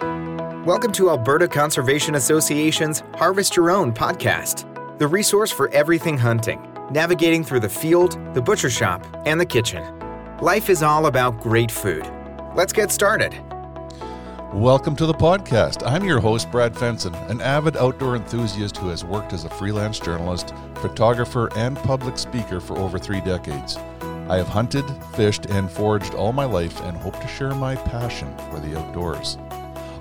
Welcome to Alberta Conservation Association's Harvest Your Own podcast, the resource for everything hunting, navigating through the field, the butcher shop, and the kitchen. Life is all about great food. Let's get started. Welcome to the podcast. I'm your host, Brad Fenson, an avid outdoor enthusiast who has worked as a freelance journalist, photographer, and public speaker for over three decades. I have hunted, fished, and foraged all my life and hope to share my passion for the outdoors.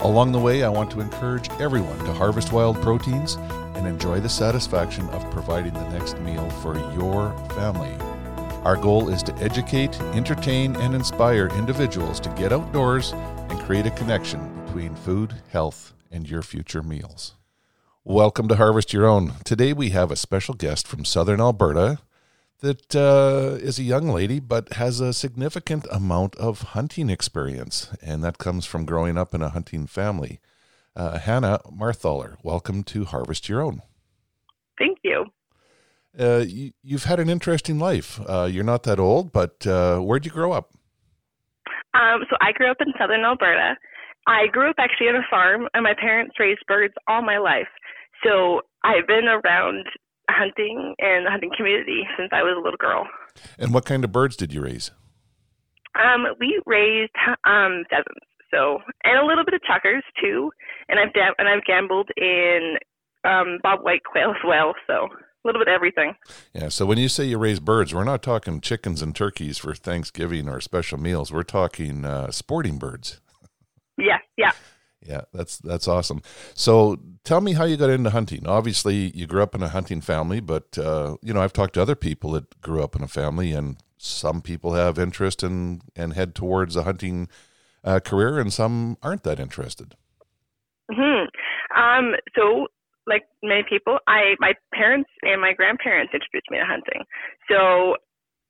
Along the way, I want to encourage everyone to harvest wild proteins and enjoy the satisfaction of providing the next meal for your family. Our goal is to educate, entertain, and inspire individuals to get outdoors and create a connection between food, health, and your future meals. Welcome to Harvest Your Own. Today we have a special guest from southern Alberta that uh, is a young lady but has a significant amount of hunting experience, and that comes from growing up in a hunting family. Uh, Hannah Marthaler, welcome to Harvest Your Own. Thank you. Uh, you have had an interesting life. Uh, you're not that old, but uh, where'd you grow up? Um, so I grew up in southern Alberta. I grew up actually on a farm, and my parents raised birds all my life. So I've been around hunting and the hunting community since I was a little girl. And what kind of birds did you raise? Um, we raised um, pheasants, so and a little bit of chukars too. And I've and I've gambled in um, bobwhite quail as well. So a little bit of everything. Yeah. So when you say you raise birds, we're not talking chickens and turkeys for Thanksgiving or special meals. We're talking uh, sporting birds. Yeah. Yeah. Yeah, that's that's awesome. So tell me how you got into hunting. Obviously, you grew up in a hunting family, but uh, you know I've talked to other people that grew up in a family, and some people have interest and and head towards a hunting uh, career, and some aren't that interested. Hmm. Um. So, like many people, I my parents and my grandparents introduced me to hunting. So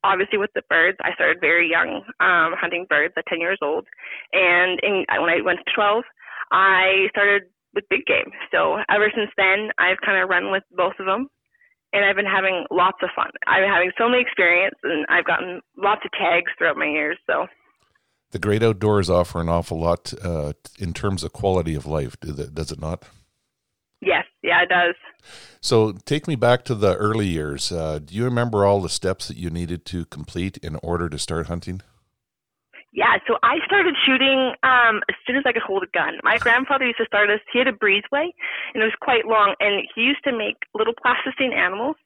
obviously with the birds, I started very young, um, hunting birds at 10 years old. And in, when I went to 12, I started with big game. So ever since then, I've kind of run with both of them, and I've been having lots of fun. I've been having so many experience, and I've gotten lots of tags throughout my years. So the great outdoors offer an awful lot uh, in terms of quality of life. Does it not? Yes, yeah, it does. So take me back to the early years. Uh, do you remember all the steps that you needed to complete in order to start hunting? Yeah, so I started shooting um, as soon as I could hold a gun. My grandfather used to start us. He had a breezeway, and it was quite long, and he used to make little plasticine animals,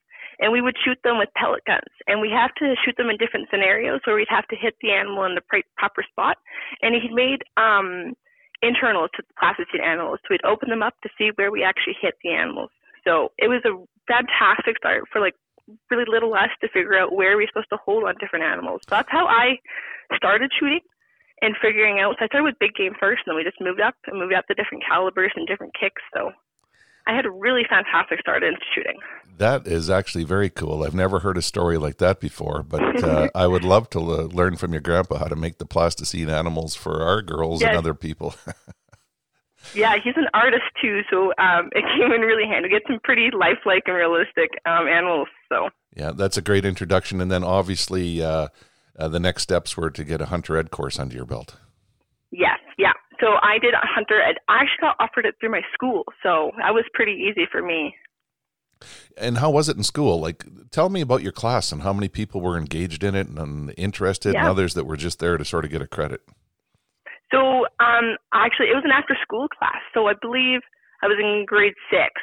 and we would shoot them with pellet guns. And we have to shoot them in different scenarios where we'd have to hit the animal in the proper spot. And he made um, internals to the plasticine animals, so we'd open them up to see where we actually hit the animals. So it was a fantastic start for like really little us to figure out where we're supposed to hold on different animals. So that's how I started shooting and figuring out. So I started with big game first, and then we just moved up and moved up to different calibers and different kicks. So I had a really fantastic start into shooting. That is actually very cool. I've never heard a story like that before, but uh, I would love to learn from your grandpa how to make the plasticine animals for our girls yes. and other people. Yeah, he's an artist too, so um, it came in really handy. We get some pretty lifelike and realistic um, animals. So yeah, that's a great introduction. And then obviously, uh, uh, the next steps were to get a hunter ed course under your belt. Yes, yeah. So I did a hunter ed. I actually got offered it through my school, so that was pretty easy for me. And how was it in school? Like, tell me about your class and how many people were engaged in it and interested, yeah. and others that were just there to sort of get a credit. So, um, actually, it was an after-school class. So I believe I was in grade six,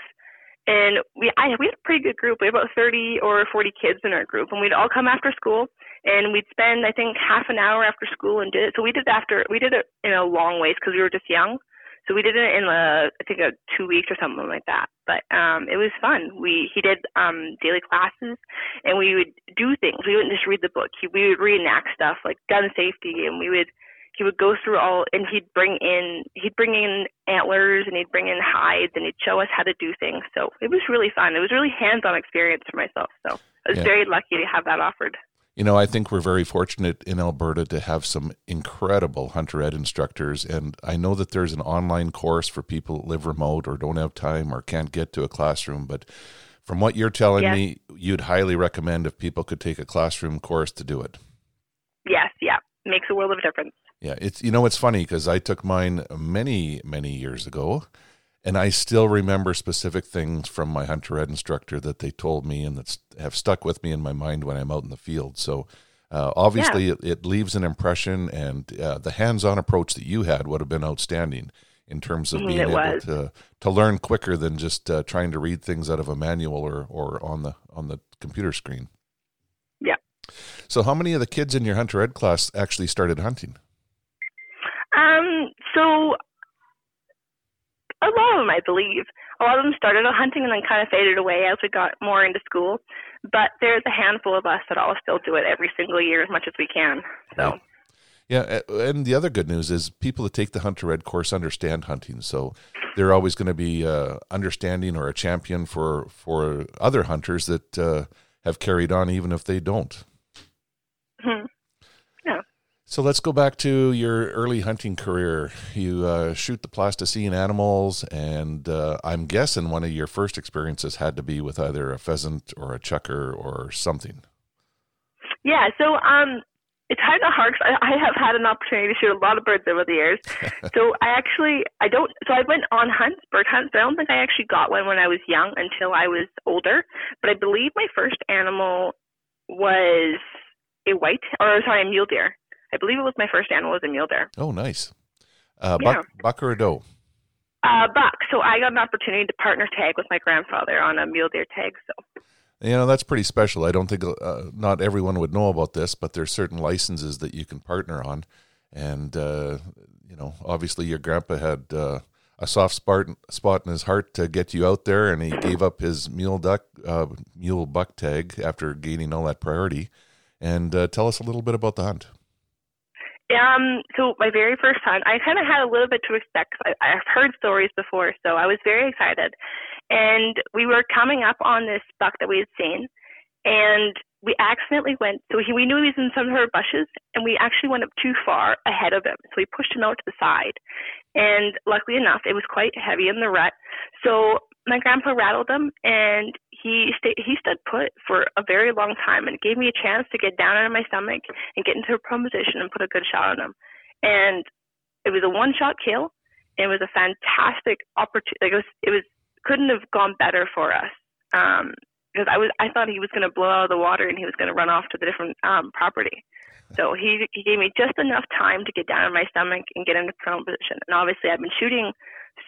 and we I we had a pretty good group. We had about 30 or 40 kids in our group, and we'd all come after school, and we'd spend I think half an hour after school and did it. So we did after we did it in a long ways because we were just young. So we did it in a I think a two weeks or something like that. But um, it was fun. We he did um, daily classes, and we would do things. We wouldn't just read the book. He, we would reenact stuff like gun safety, and we would he would go through all and he'd bring in he'd bring in antlers and he'd bring in hides and he'd show us how to do things. So it was really fun. It was really hands-on experience for myself. So i was yeah. very lucky to have that offered. You know i think we're very fortunate in alberta to have some incredible hunter ed instructors and i know that there's an online course for people that live remote or don't have time or can't get to a classroom but from what you're telling yes. me you'd highly recommend if people could take a classroom course to do it. Yes yeah. Makes a world of difference Yeah, it's you know it's funny because I took mine many many years ago, and I still remember specific things from my hunter ed instructor that they told me and that have stuck with me in my mind when I'm out in the field. So uh, obviously, yeah. it, it, leaves an impression, and uh, the hands-on approach that you had would have been outstanding in terms of mm, being it able was. to to learn quicker than just uh, trying to read things out of a manual or or on the on the computer screen. Yeah. So, how many of the kids in your hunter ed class actually started hunting? So, a lot of them, I believe. A lot of them started hunting and then kind of faded away as we got more into school. But there's a handful of us that all still do it every single year as much as we can. So. Yeah, and the other good news is people that take the Hunter Ed course understand hunting, so they're always going to be uh, understanding or a champion for for other hunters that uh, have carried on, even if they don't. Hmm. So let's go back to your early hunting career. You uh, shoot the plasticine animals, and uh, I'm guessing one of your first experiences had to be with either a pheasant or a chukar or something. Yeah. So um, it's kind of hard I, I have had an opportunity to shoot a lot of birds over the years. so I actually I don't so I went on hunts, bird hunts, but I don't think I actually got one when I was young until I was older. But I believe my first animal was a white or sorry, a mule deer. I believe it was my first animal was a mule deer. Oh, nice. Uh, yeah. buck, buck or a doe? Uh, buck. So I got an opportunity to partner tag with my grandfather on a mule deer tag. So you know that's pretty special. I don't think uh, not everyone would know about this, but there's certain licenses that you can partner on, and uh, you know, obviously your grandpa had uh, a soft spot spot in his heart to get you out there, and he gave up his mule duck uh, mule buck tag after gaining all that priority. And uh, tell us a little bit about the hunt. Um, so my very first hunt, I kind of had a little bit to expect. I, I've heard stories before, so I was very excited. And we were coming up on this buck that we had seen, and we accidentally went. So he, we knew he was in some of our bushes, and we actually went up too far ahead of him. So we pushed him out to the side, and luckily enough, it was quite heavy in the rut. So my grandpa rattled him, and he stayed. He stood put for a very long time, and gave me a chance to get down out of my stomach and get into a prone position and put a good shot on him. And it was a one-shot kill. And it was a fantastic opportunity. Like it was, it was couldn't have gone better for us. Um, because I was I thought he was going to blow out of the water and he was going to run off to the different um, property. So he he gave me just enough time to get down on my stomach and get into prone position. And obviously, I've been shooting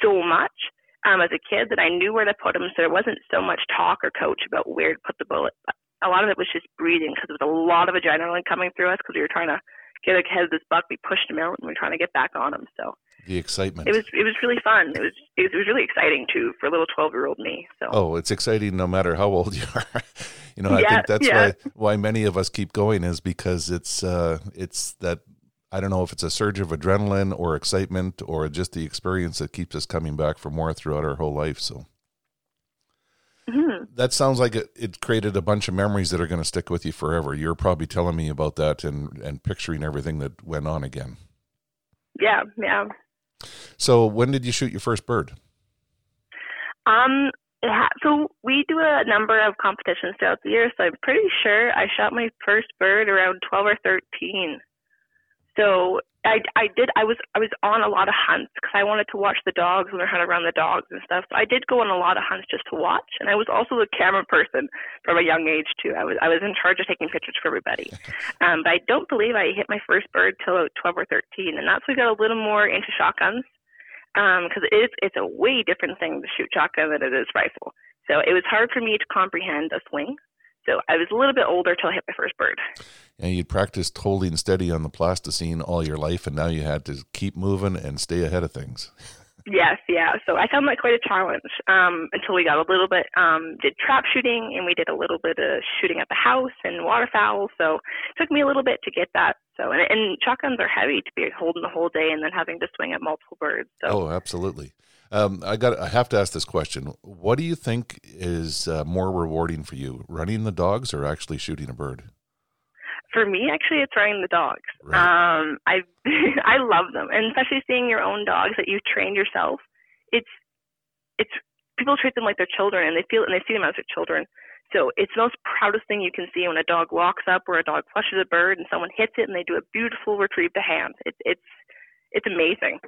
so much um, as a kid that I knew where to put him, so there wasn't so much talk or coach about where to put the bullet. But a lot of it was just breathing because there was a lot of adrenaline coming through us because we were trying to get ahead of this buck. We pushed him out and we were trying to get back on him. So the excitement. It was it was really fun. It was it was really exciting too for a little twelve year old me. So oh, it's exciting no matter how old you are. you know, I yeah, think that's yeah. why why many of us keep going is because it's uh it's that I don't know if it's a surge of adrenaline or excitement or just the experience that keeps us coming back for more throughout our whole life. So. Mm-hmm. That sounds like it, it created a bunch of memories that are going to stick with you forever. You're probably telling me about that and, and picturing everything that went on again. Yeah, yeah. So, when did you shoot your first bird? Um, ha- so we do a number of competitions throughout the year. So I'm pretty sure I shot my first bird around 12 or 13. So I, I did I was I was on a lot of hunts because I wanted to watch the dogs and learn how to run the dogs and stuff. So I did go on a lot of hunts just to watch, and I was also the camera person from a young age too. I was I was in charge of taking pictures for everybody. Um, but I don't believe I hit my first bird till 12 or 13, and that's when we got a little more into shotguns because um, it is it's a way different thing to shoot shotgun than it is rifle. So it was hard for me to comprehend a swing. So I was a little bit older till I hit my first bird. And you'd practiced holding steady on the plasticine all your life, and now you had to keep moving and stay ahead of things. Yes, yeah. So I found that quite a challenge um, until we got a little bit um, did trap shooting and we did a little bit of shooting at the house and waterfowl. So it took me a little bit to get that. So and, and shotguns are heavy to be holding the whole day and then having to swing at multiple birds. So. Oh, absolutely. Um, I got. I have to ask this question. What do you think is uh, more rewarding for you, running the dogs or actually shooting a bird? For me, actually, it's running the dogs. Right. Um, I I love them, and especially seeing your own dogs that you trained yourself. It's it's people treat them like their children, and they feel and they see them as their children. So it's the most proudest thing you can see when a dog walks up or a dog flushes a bird and someone hits it and they do a beautiful retrieve to hand. It's it's it's amazing.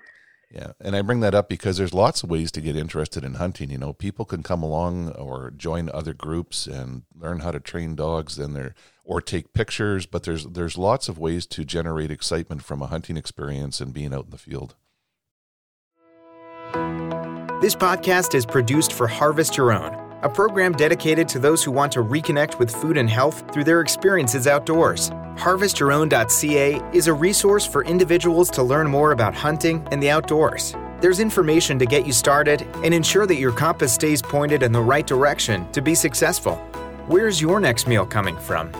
Yeah, and I bring that up because there's lots of ways to get interested in hunting. You know, people can come along or join other groups and learn how to train dogs, and there or take pictures. But there's there's lots of ways to generate excitement from a hunting experience and being out in the field. This podcast is produced for Harvest Your Own, a program dedicated to those who want to reconnect with food and health through their experiences outdoors. HarvestYourOwn.ca is a resource for individuals to learn more about hunting and the outdoors. There's information to get you started and ensure that your compass stays pointed in the right direction to be successful. Where's your next meal coming from?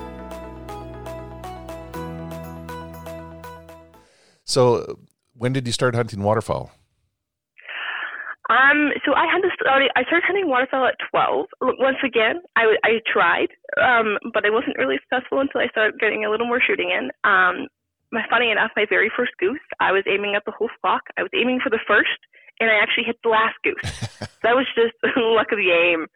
So, when did you start hunting waterfowl? Um, so I had to start. I started hunting waterfowl at 12. Once again, I, I tried, um, but I wasn't really successful until I started getting a little more shooting in. Um, my, funny enough, my very first goose, I was aiming at the whole flock. I was aiming for the first, and I actually hit the last goose. that was just luck of the game.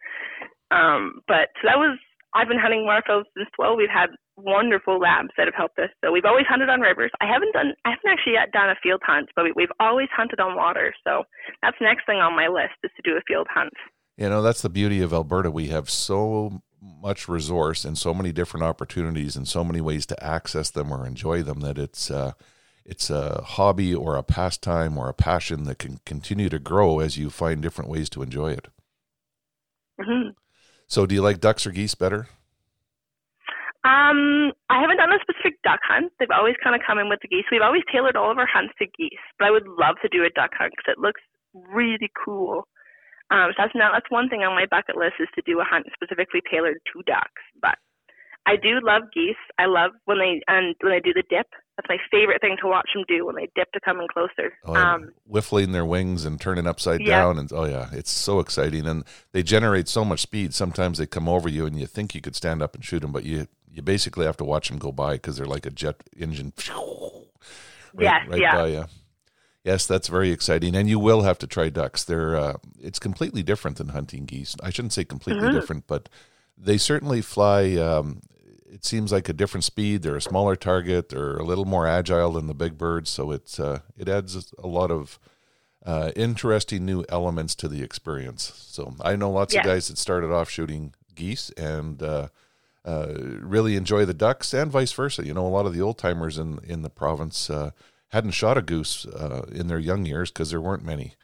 Um, but so that was I've been hunting waterfowl since 12. We've had wonderful labs that have helped us. So we've always hunted on rivers. I haven't done, I haven't actually yet done a field hunt, but we, have always hunted on water. So that's the next thing on my list is to do a field hunt. You know, that's the beauty of Alberta. We have so much resource and so many different opportunities and so many ways to access them or enjoy them that it's, uh, it's a hobby or a pastime or a passion that can continue to grow as you find different ways to enjoy it. Mm-hmm. So, do you like ducks or geese better? Um, I haven't done a specific duck hunt. They've always kind of come in with the geese. We've always tailored all of our hunts to geese, but I would love to do a duck hunt because it looks really cool. Um, so that's now that's one thing on my bucket list is to do a hunt specifically tailored to ducks. But I do love geese. I love when they and when they do the dip. That's my favorite thing to watch them do when they dip to come in closer. Oh, um, whiffling their wings and turning upside yeah. down, and oh yeah, it's so exciting. And they generate so much speed. Sometimes they come over you, and you think you could stand up and shoot them, but you you basically have to watch them go by because they're like a jet engine. Right, yes, right yeah. by you. Yes, that's very exciting, and you will have to try ducks. They're uh, it's completely different than hunting geese. I shouldn't say completely mm-hmm. different, but they certainly fly. Um, it seems like a different speed. They're a smaller target. They're a little more agile than the big birds, so it's uh, it adds a lot of uh, interesting new elements to the experience. So I know lots yeah. of guys that started off shooting geese and uh, uh, really enjoy the ducks, and vice versa. You know, a lot of the old timers in in the province uh, hadn't shot a goose uh, in their young years because there weren't many.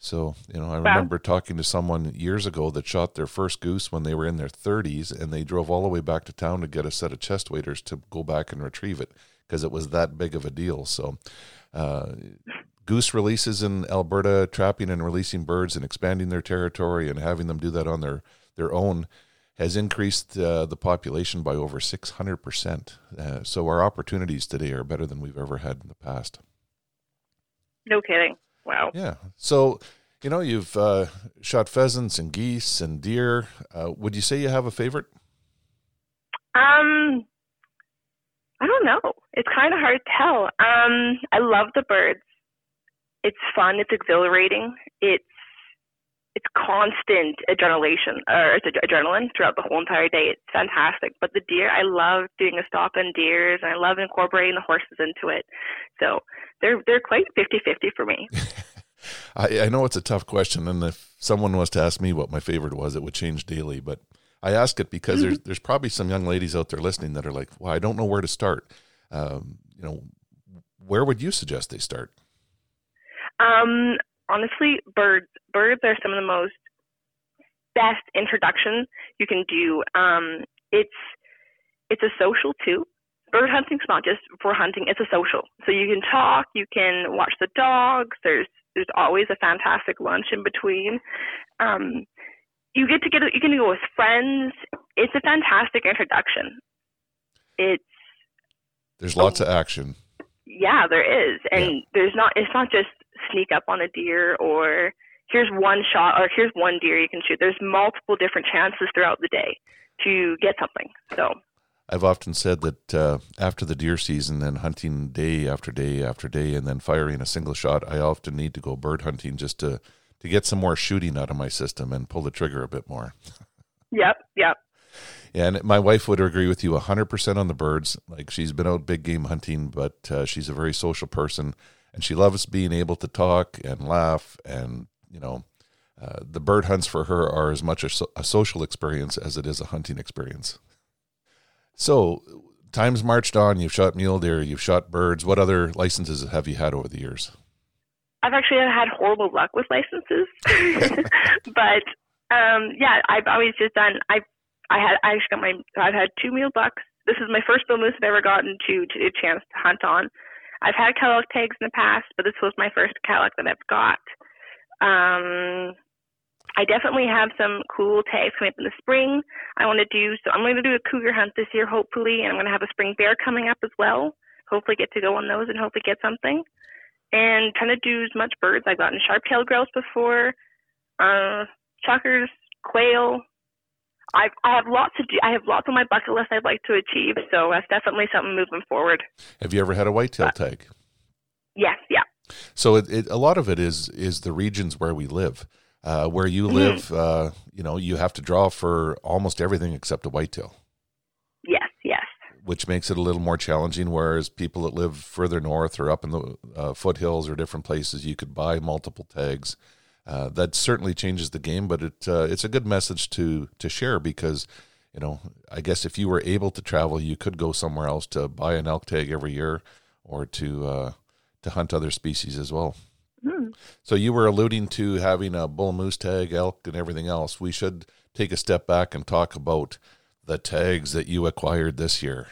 So, you know, I remember talking to someone years ago that shot their first goose when they were in their 30s and they drove all the way back to town to get a set of chest waders to go back and retrieve it because it was that big of a deal. So, uh, goose releases in Alberta, trapping and releasing birds and expanding their territory and having them do that on their, their own has increased uh, the population by over 600%. Uh, so our opportunities today are better than we've ever had in the past. No kidding. Wow. Yeah. So, you know, you've uh, shot pheasants and geese and deer. Uh, would you say you have a favorite? Um, I don't know. It's kind of hard to tell. Um, I love the birds. It's fun. It's exhilarating. It's it's constant adrenaline or it's adrenaline throughout the whole entire day. It's fantastic. But the deer, I love doing a stop on deers and I love incorporating the horses into it. So they're they're quite 50-50 for me. I, I know it's a tough question, and if someone was to ask me what my favorite was, it would change daily. But I ask it because there's there's probably some young ladies out there listening that are like, "Well, I don't know where to start." Um, you know, where would you suggest they start? Um, honestly, birds. Birds are some of the most best introduction you can do. Um, it's it's a social too. Bird hunting's not just for hunting; it's a social. So you can talk, you can watch the dogs. There's there's always a fantastic lunch in between. Um, you get to get you can go with friends. It's a fantastic introduction. It's there's lots of action. Yeah, there is, and yeah. there's not. It's not just sneak up on a deer or here's one shot or here's one deer you can shoot. There's multiple different chances throughout the day to get something. So I've often said that uh, after the deer season and hunting day after day after day and then firing a single shot, I often need to go bird hunting just to to get some more shooting out of my system and pull the trigger a bit more. Yep, yep. And my wife would agree with you 100% on the birds. Like she's been out big game hunting, but uh, she's a very social person and she loves being able to talk and laugh. And, you know, uh, the bird hunts for her are as much a, so- a social experience as it is a hunting experience. So, time's marched on. You've shot mule deer, you've shot birds. What other licenses have you had over the years? I've actually had horrible luck with licenses, but um, yeah, I've always just done. I I had I actually got my I've had two mule bucks. This is my first bull moose I've ever gotten to to a chance to hunt on. I've had cow elk tags in the past, but this was my first cow elk that I've got. Um, I definitely have some cool tags coming up in the spring. I want to do so. I'm going to do a cougar hunt this year, hopefully, and I'm going to have a spring bear coming up as well. Hopefully, get to go on those and hopefully get something. And trying to do as much birds. I've gotten sharp-tailed grouse before, uh, chukars, quail. I've, I have lots to do. I have lots on my bucket list I'd like to achieve. So that's definitely something moving forward. Have you ever had a whitetail tag? Yes, yeah. So it, it, a lot of it is is the regions where we live. Uh, where you live, uh, you know, you have to draw for almost everything except a whitetail. Yes, yes. Which makes it a little more challenging. Whereas people that live further north or up in the uh, foothills or different places, you could buy multiple tags. Uh, that certainly changes the game, but it uh, it's a good message to to share because you know I guess if you were able to travel, you could go somewhere else to buy an elk tag every year or to uh, to hunt other species as well. Hmm. So you were alluding to having a bull moose tag, elk, and everything else. We should take a step back and talk about the tags that you acquired this year.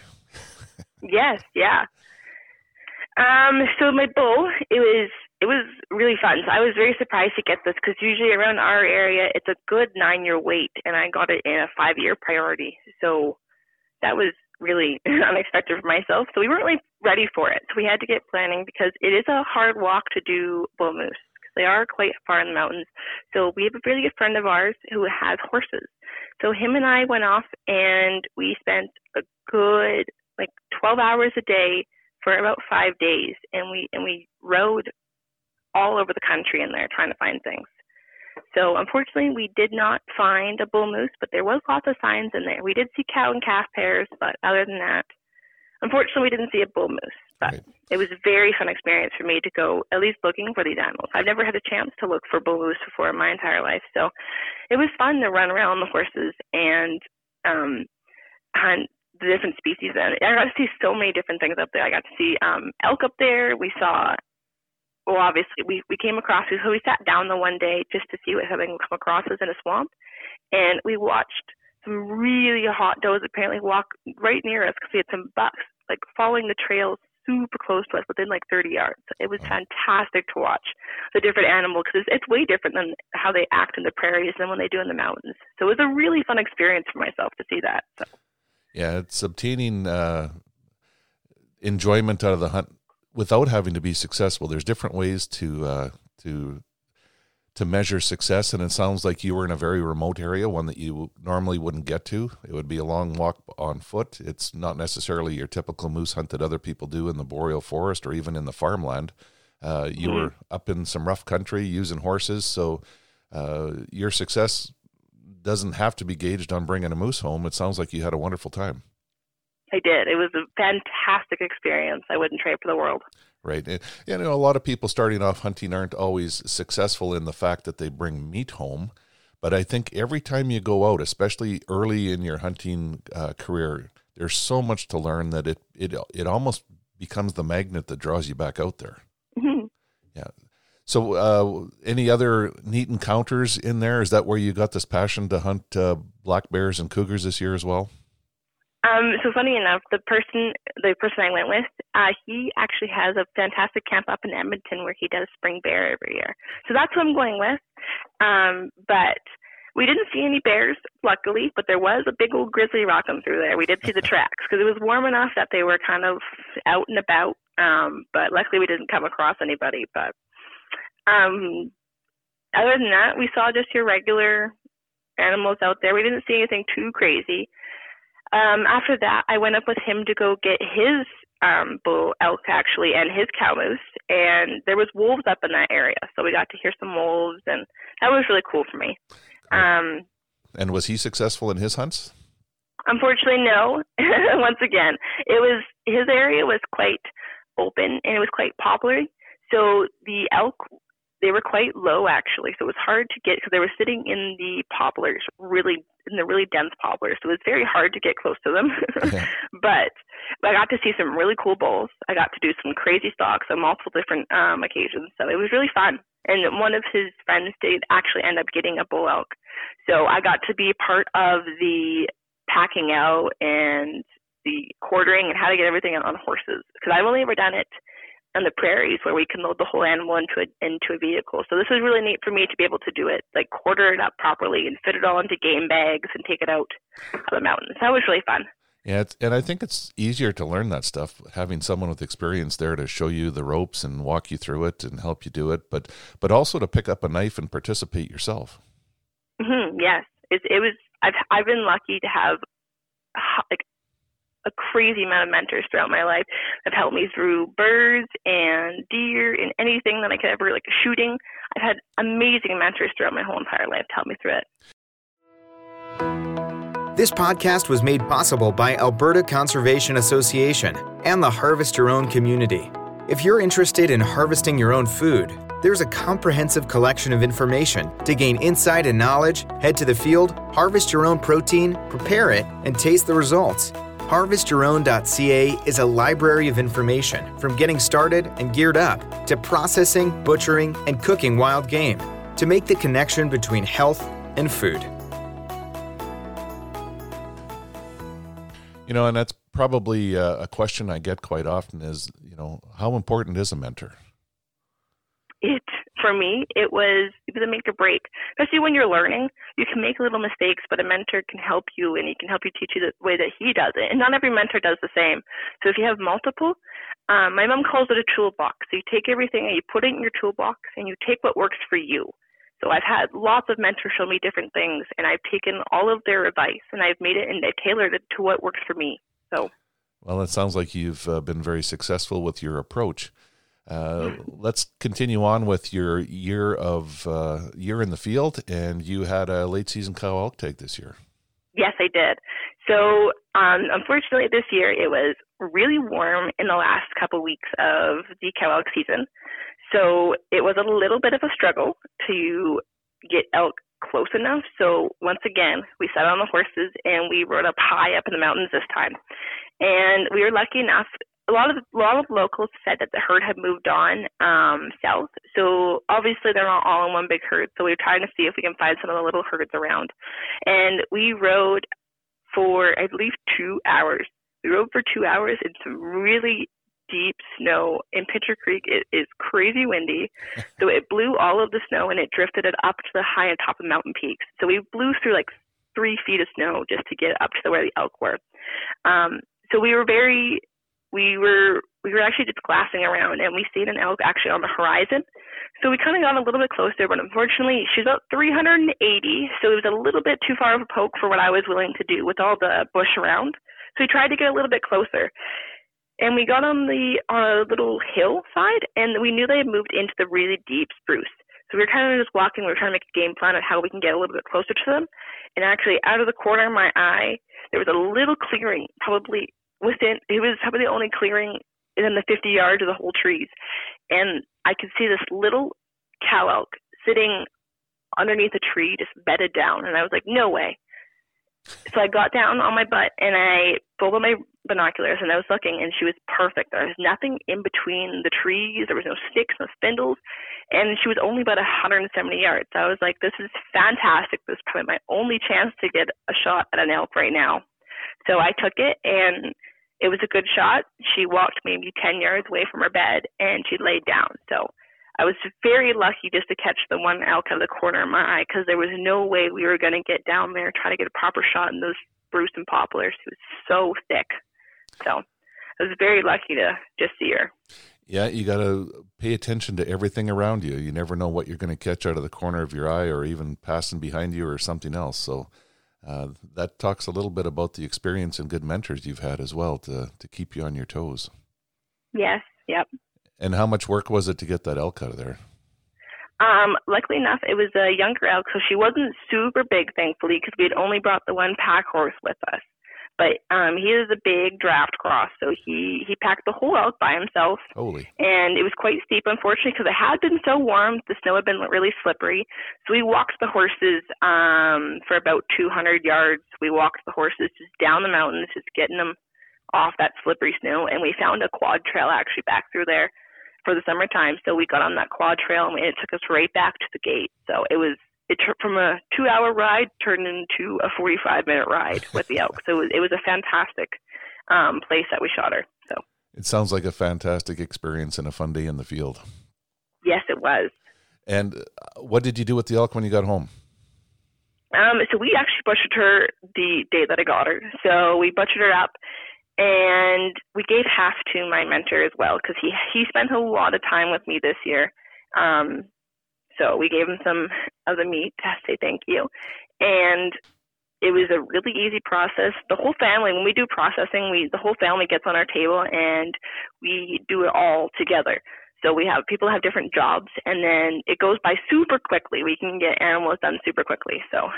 yes, yeah. Um, so my bull, it was it was really fun. So I was very surprised to get this because usually around our area it's a good nine year wait, and I got it in a five year priority. So that was really unexpected for myself. So we weren't really ready for it. So we had to get planning because it is a hard walk to do bull moose they are quite far in the mountains. So we have a really good friend of ours who has horses. So him and I went off and we spent a good like 12 hours a day for about five days, and we and we rode all over the country in there trying to find things. So unfortunately, we did not find a bull moose, but there was lots of signs in there. We did see cow and calf pairs, but other than that, unfortunately, we didn't see a bull moose. But right. it was a very fun experience for me to go at least looking for these animals. I've never had a chance to look for bull moose before in my entire life, so it was fun to run around the horses and um, hunt the different species. And I got to see so many different things up there. I got to see um, elk up there. We saw well, obviously we we came across so we sat down the one day just to see what something would come across us in a swamp, and we watched some really hot does apparently walk right near us because we had some bucks like following the trails super close to us within like 30 yards. It was fantastic to watch the different animals because it's, it's way different than how they act in the prairies than when they do in the mountains. So it was a really fun experience for myself to see that. So. Yeah, it's obtaining uh, enjoyment out of the hunt without having to be successful. There's different ways to uh, to to measure success, and it sounds like you were in a very remote area, one that you normally wouldn't get to. It would be a long walk on foot. It's not necessarily your typical moose hunt that other people do in the boreal forest or even in the farmland. Uh, you mm-hmm. were up in some rough country using horses, so uh, your success doesn't have to be gauged on bringing a moose home. It sounds like you had a wonderful time. I did. It was a fantastic experience. I wouldn't trade for the world. Right. And, you know, a lot of people starting off hunting aren't always successful in the fact that they bring meat home. But I think every time you go out, especially early in your hunting uh, career, there's so much to learn that it, it, it almost becomes the magnet that draws you back out there. Mm-hmm. Yeah. So, uh, any other neat encounters in there? Is that where you got this passion to hunt uh, black bears and cougars this year as well? Um, so funny enough, the person the person I went with, uh, he actually has a fantastic camp up in Edmonton where he does spring bear every year. So that's who I'm going with. Um, but we didn't see any bears, luckily, but there was a big old grizzly rocking through there. We did see the tracks because it was warm enough that they were kind of out and about. Um, but luckily, we didn't come across anybody. But um, other than that, we saw just your regular animals out there. We didn't see anything too crazy. Um, after that, I went up with him to go get his um, bull elk actually and his cow moose, and there was wolves up in that area, so we got to hear some wolves, and that was really cool for me. Um, and was he successful in his hunts? unfortunately, no. Once again, it was his area was quite open and it was quite popular. So the elk they were quite low actually, so it was hard to get because they were sitting in the poplars, really in the really dense poplars, so it was very hard to get close to them. but I got to see some really cool bulls. I got to do some crazy stalks on multiple different um, occasions, so it was really fun. And one of his friends did actually end up getting a bull elk, so I got to be part of the packing out and the quartering and how to get everything on horses because I've only ever done it on the prairies where we can load the whole animal into a into a vehicle. So this was really neat for me to be able to do it, like quarter it up properly and fit it all into game bags and take it out of the mountains. That was really fun. Yeah, and I think it's easier to learn that stuff having someone with experience there to show you the ropes and walk you through it and help you do it, but but also to pick up a knife and participate yourself. Mm-hmm, yes, it, it was. I've I've been lucky to have like a crazy amount of mentors throughout my life that helped me through birds and deer and anything that I could ever like shooting. I've had amazing mentors throughout my whole entire life to help me through it. This podcast was made possible by Alberta Conservation Association and the Harvest Your Own community. If you're interested in harvesting your own food, there's a comprehensive collection of information. To gain insight and knowledge, head to the field, harvest your own protein, prepare it, and taste the results. HarvestYourOwn.ca is a library of information from getting started and geared up to processing, butchering, and cooking wild game to make the connection between health and food. You know, and that's probably uh, a question I get quite often is, you know, how important is a mentor? For me, it was it was a make or break. Especially when you're learning, you can make little mistakes, but a mentor can help you and he can help you teach you the way that he does it. And not every mentor does the same. So if you have multiple, um, my mom calls it a toolbox. So you take everything and you put it in your toolbox and you take what works for you. So I've had lots of mentors show me different things, and I've taken all of their advice and I've made it and I've tailored it to what works for me. So. Well, it sounds like you've uh, been very successful with your approach. Uh, let's continue on with your year of uh, year in the field, and you had a late season cow elk tag this year. Yes, I did. So, um, unfortunately, this year it was really warm in the last couple weeks of the cow elk season. So it was a little bit of a struggle to get elk close enough. So once again, we sat on the horses and we rode up high up in the mountains this time. And we were lucky enough a lot of a lot of locals said that the herd had moved on um, south. So obviously they're not all in one big herd. So we were trying to see if we can find some of the little herds around. And we rode for I believe two hours. We rode for two hours in some really deep snow in Pincher Creek. It is crazy windy, so it blew all of the snow and it drifted it up to the high and top of mountain peaks. So we blew through like three feet of snow just to get up to where the elk were. Um, so we were very we were we were actually just glassing around and we seen an elk actually on the horizon. So we kind of got a little bit closer, but unfortunately she's about 380, so it was a little bit too far of a poke for what I was willing to do with all the bush around. So we tried to get a little bit closer. And we got on the on a little hillside and we knew they had moved into the really deep spruce. So we were kind of just walking, we were trying to make a game plan on how we can get a little bit closer to them. And actually out of the corner of my eye, there was a little clearing, probably within it was probably the only clearing in the 50 yards of the whole trees, and I could see this little cow elk sitting underneath a tree, just bedded down, and I was like, no way. So I got down on my butt and I pulled out my binoculars and I was looking, and she was perfect. There was nothing in between the trees. There was no sticks, no spindles, and she was only about 170 yards. So I was like, this is fantastic. This is probably my only chance to get a shot at an elk right now. So I took it and it was a good shot. She walked maybe 10 yards away from her bed and she laid down. So I was very lucky just to catch the one elk out of the corner of my eye because there was no way we were going to get down there try to get a proper shot in those spruce and poplars. It was so thick. So I was very lucky to just see her. Yeah, you got to pay attention to everything around you. You never know what you're going to catch out of the corner of your eye or even passing behind you or something else. So uh, that talks a little bit about the experience and good mentors you've had as well to to keep you on your toes. Yes. Yep. And how much work was it to get that elk out of there? Um, luckily enough, it was a younger elk, so she wasn't super big, thankfully, because we had only brought the one pack horse with us. But um, he is a big draft cross, so he he packed the whole elk by himself. Holy! And it was quite steep, unfortunately, because it had been so warm. The snow had been really slippery. So we walked the horses um, for about 200 yards. We walked the horses just down the mountains, just getting them off that slippery snow. And we found a quad trail actually back through there for the summertime. So we got on that quad trail, and it took us right back to the gate. So it was it from a two hour ride turned into a 45 minute ride with the elk. So it was, it was a fantastic um, place that we shot her. So it sounds like a fantastic experience and a fun day in the field. Yes, it was. And uh, what did you do with the elk when you got home? Um, so we actually butchered her the day that I got her. So we butchered her up, and we gave half to my mentor as well because he he spent a lot of time with me this year. Um, so we gave him some of the meat to say thank you. And it was a really easy process. The whole family, when we do processing, we the whole family gets on our table and we do it all together. So we have people have different jobs, and then it goes by super quickly. We can get animals done super quickly. So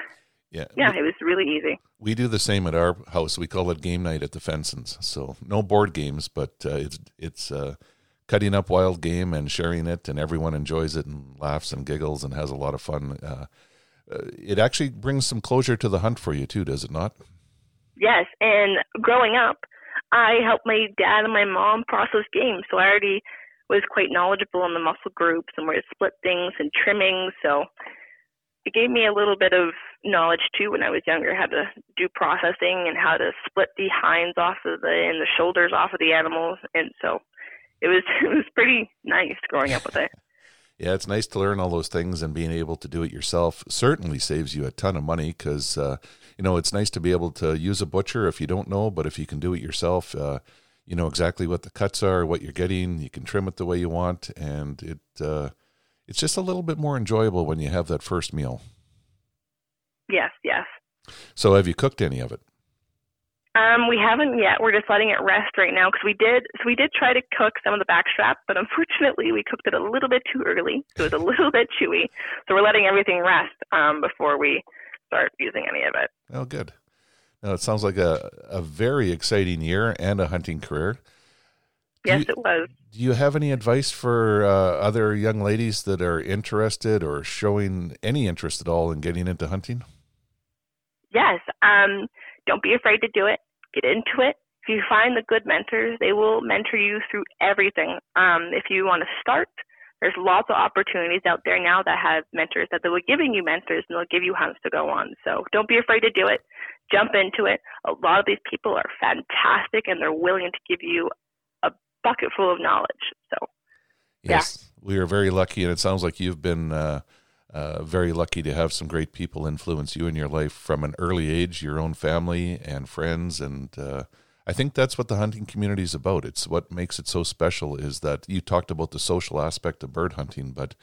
yeah, yeah, it was really easy. We do the same at our house. We call it game night at the Fensons. So no board games, but uh, it's it's uh, cutting up wild game and sharing it, and everyone enjoys it and laughs and giggles and has a lot of fun. Uh, uh, it actually brings some closure to the hunt for you too, does it not? Yes, and growing up, I helped my dad and my mom process game, so I already was quite knowledgeable in the muscle groups and where to split things and trimming. So it gave me a little bit of knowledge too when I was younger, how to do processing and how to split the hinds off of the and the shoulders off of the animals. And so it was it was pretty nice growing up with it. Yeah, it's nice to learn all those things and being able to do it yourself certainly saves you a ton of money because, uh, you know, it's nice to be able to use a butcher if you don't know, but if you can do it yourself, uh, you know exactly what the cuts are, what you're getting, you can trim it the way you want, and it uh, it's just a little bit more enjoyable when you have that first meal. Yes, yes. So, have you cooked any of it? Um, we haven't yet. We're just letting it rest right now because we did. So we did try to cook some of the backstrap, but unfortunately we cooked it a little bit too early. So it was a little bit chewy. So we're letting everything rest um, before we start using any of it. Oh, good. Now it sounds like a a very exciting year and a hunting career. Yes, you, it was. Do you have any advice for uh, other young ladies that are interested or showing any interest at all in getting into hunting? Yes. Um, don't be afraid to do it. Get into it. If you find the good mentors, they will mentor you through everything. Um, if you want to start, there's lots of opportunities out there now that have mentors that they will giving you mentors and they'll give you hunts to go on. So don't be afraid to do it. Jump into it. A lot of these people are fantastic and they're willing to give you a bucket full of knowledge. So yes, yeah. we are very lucky, and it sounds like you've been. Uh, uh, very lucky to have some great people influence you in your life from an early age, your own family and friends, and uh, I think that's what the hunting community is about. It's what makes it so special is that you talked about the social aspect of bird hunting, but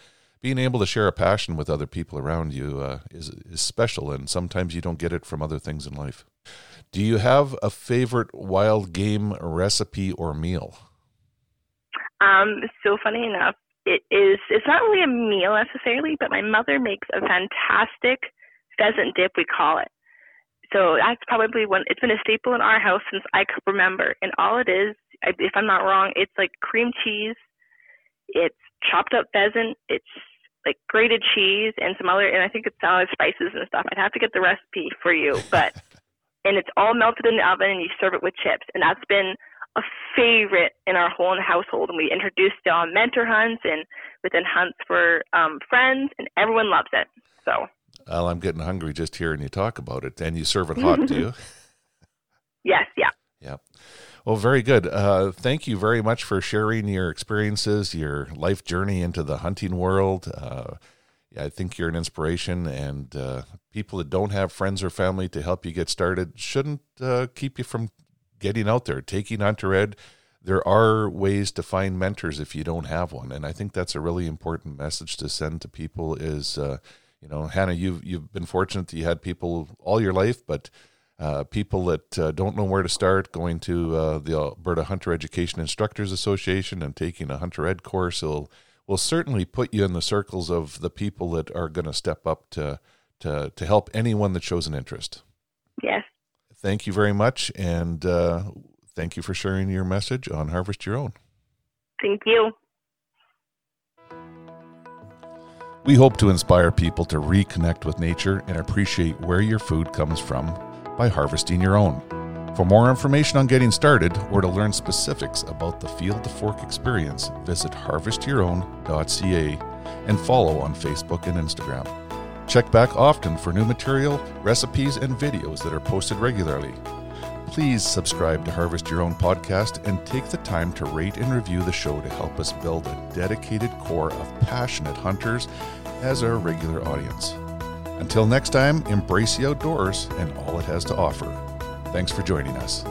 being able to share a passion with other people around you uh, is is special, and sometimes you don't get it from other things in life. Do you have a favorite wild game recipe or meal? Um, so funny enough, it is it's not really a meal necessarily, but my mother makes a fantastic pheasant dip we call it. So that's probably one it's been a staple in our house since I could remember. And all it is, if I'm not wrong, it's like cream cheese, it's chopped up pheasant, it's like grated cheese and some other and I think it's salad spices and stuff. I'd have to get the recipe for you, but and it's all melted in the oven and you serve it with chips. And that's been a favorite in our whole household, and we introduced it on mentor hunts and within hunts for um, friends, and everyone loves it. So. Well, I'm getting hungry just hearing you talk about it, and you serve it hot, do you? Yes. Yeah. Yeah. Well, very good. Uh, thank you very much for sharing your experiences, your life journey into the hunting world. Uh, yeah, I think you're an inspiration, and uh, people that don't have friends or family to help you get started shouldn't uh, keep you from getting out there, taking Hunter Ed. There are ways to find mentors if you don't have one, and I think that's a really important message to send to people. Is uh, you know, Hannah, you've you've been fortunate that you had people all your life, but uh, people that uh, don't know where to start, going to uh, the Alberta Hunter Education Instructors Association and taking a Hunter Ed course will will certainly put you in the circles of the people that are going to step up to to to help anyone that shows an interest. Yes, thank you very much, and uh, thank you for sharing your message on Harvest Your Own. Thank you. We hope to inspire people to reconnect with nature and appreciate where your food comes from by harvesting your own. For more information on getting started or to learn specifics about the Field to Fork experience, visit harvestyourown.ca and follow on Facebook and Instagram. Check back often for new material, recipes, and videos that are posted regularly. Please subscribe to Harvest Your Own podcast and take the time to rate and review the show to help us build a dedicated core of passionate hunters as our regular audience. Until next time, embrace the outdoors and all it has to offer. Thanks for joining us.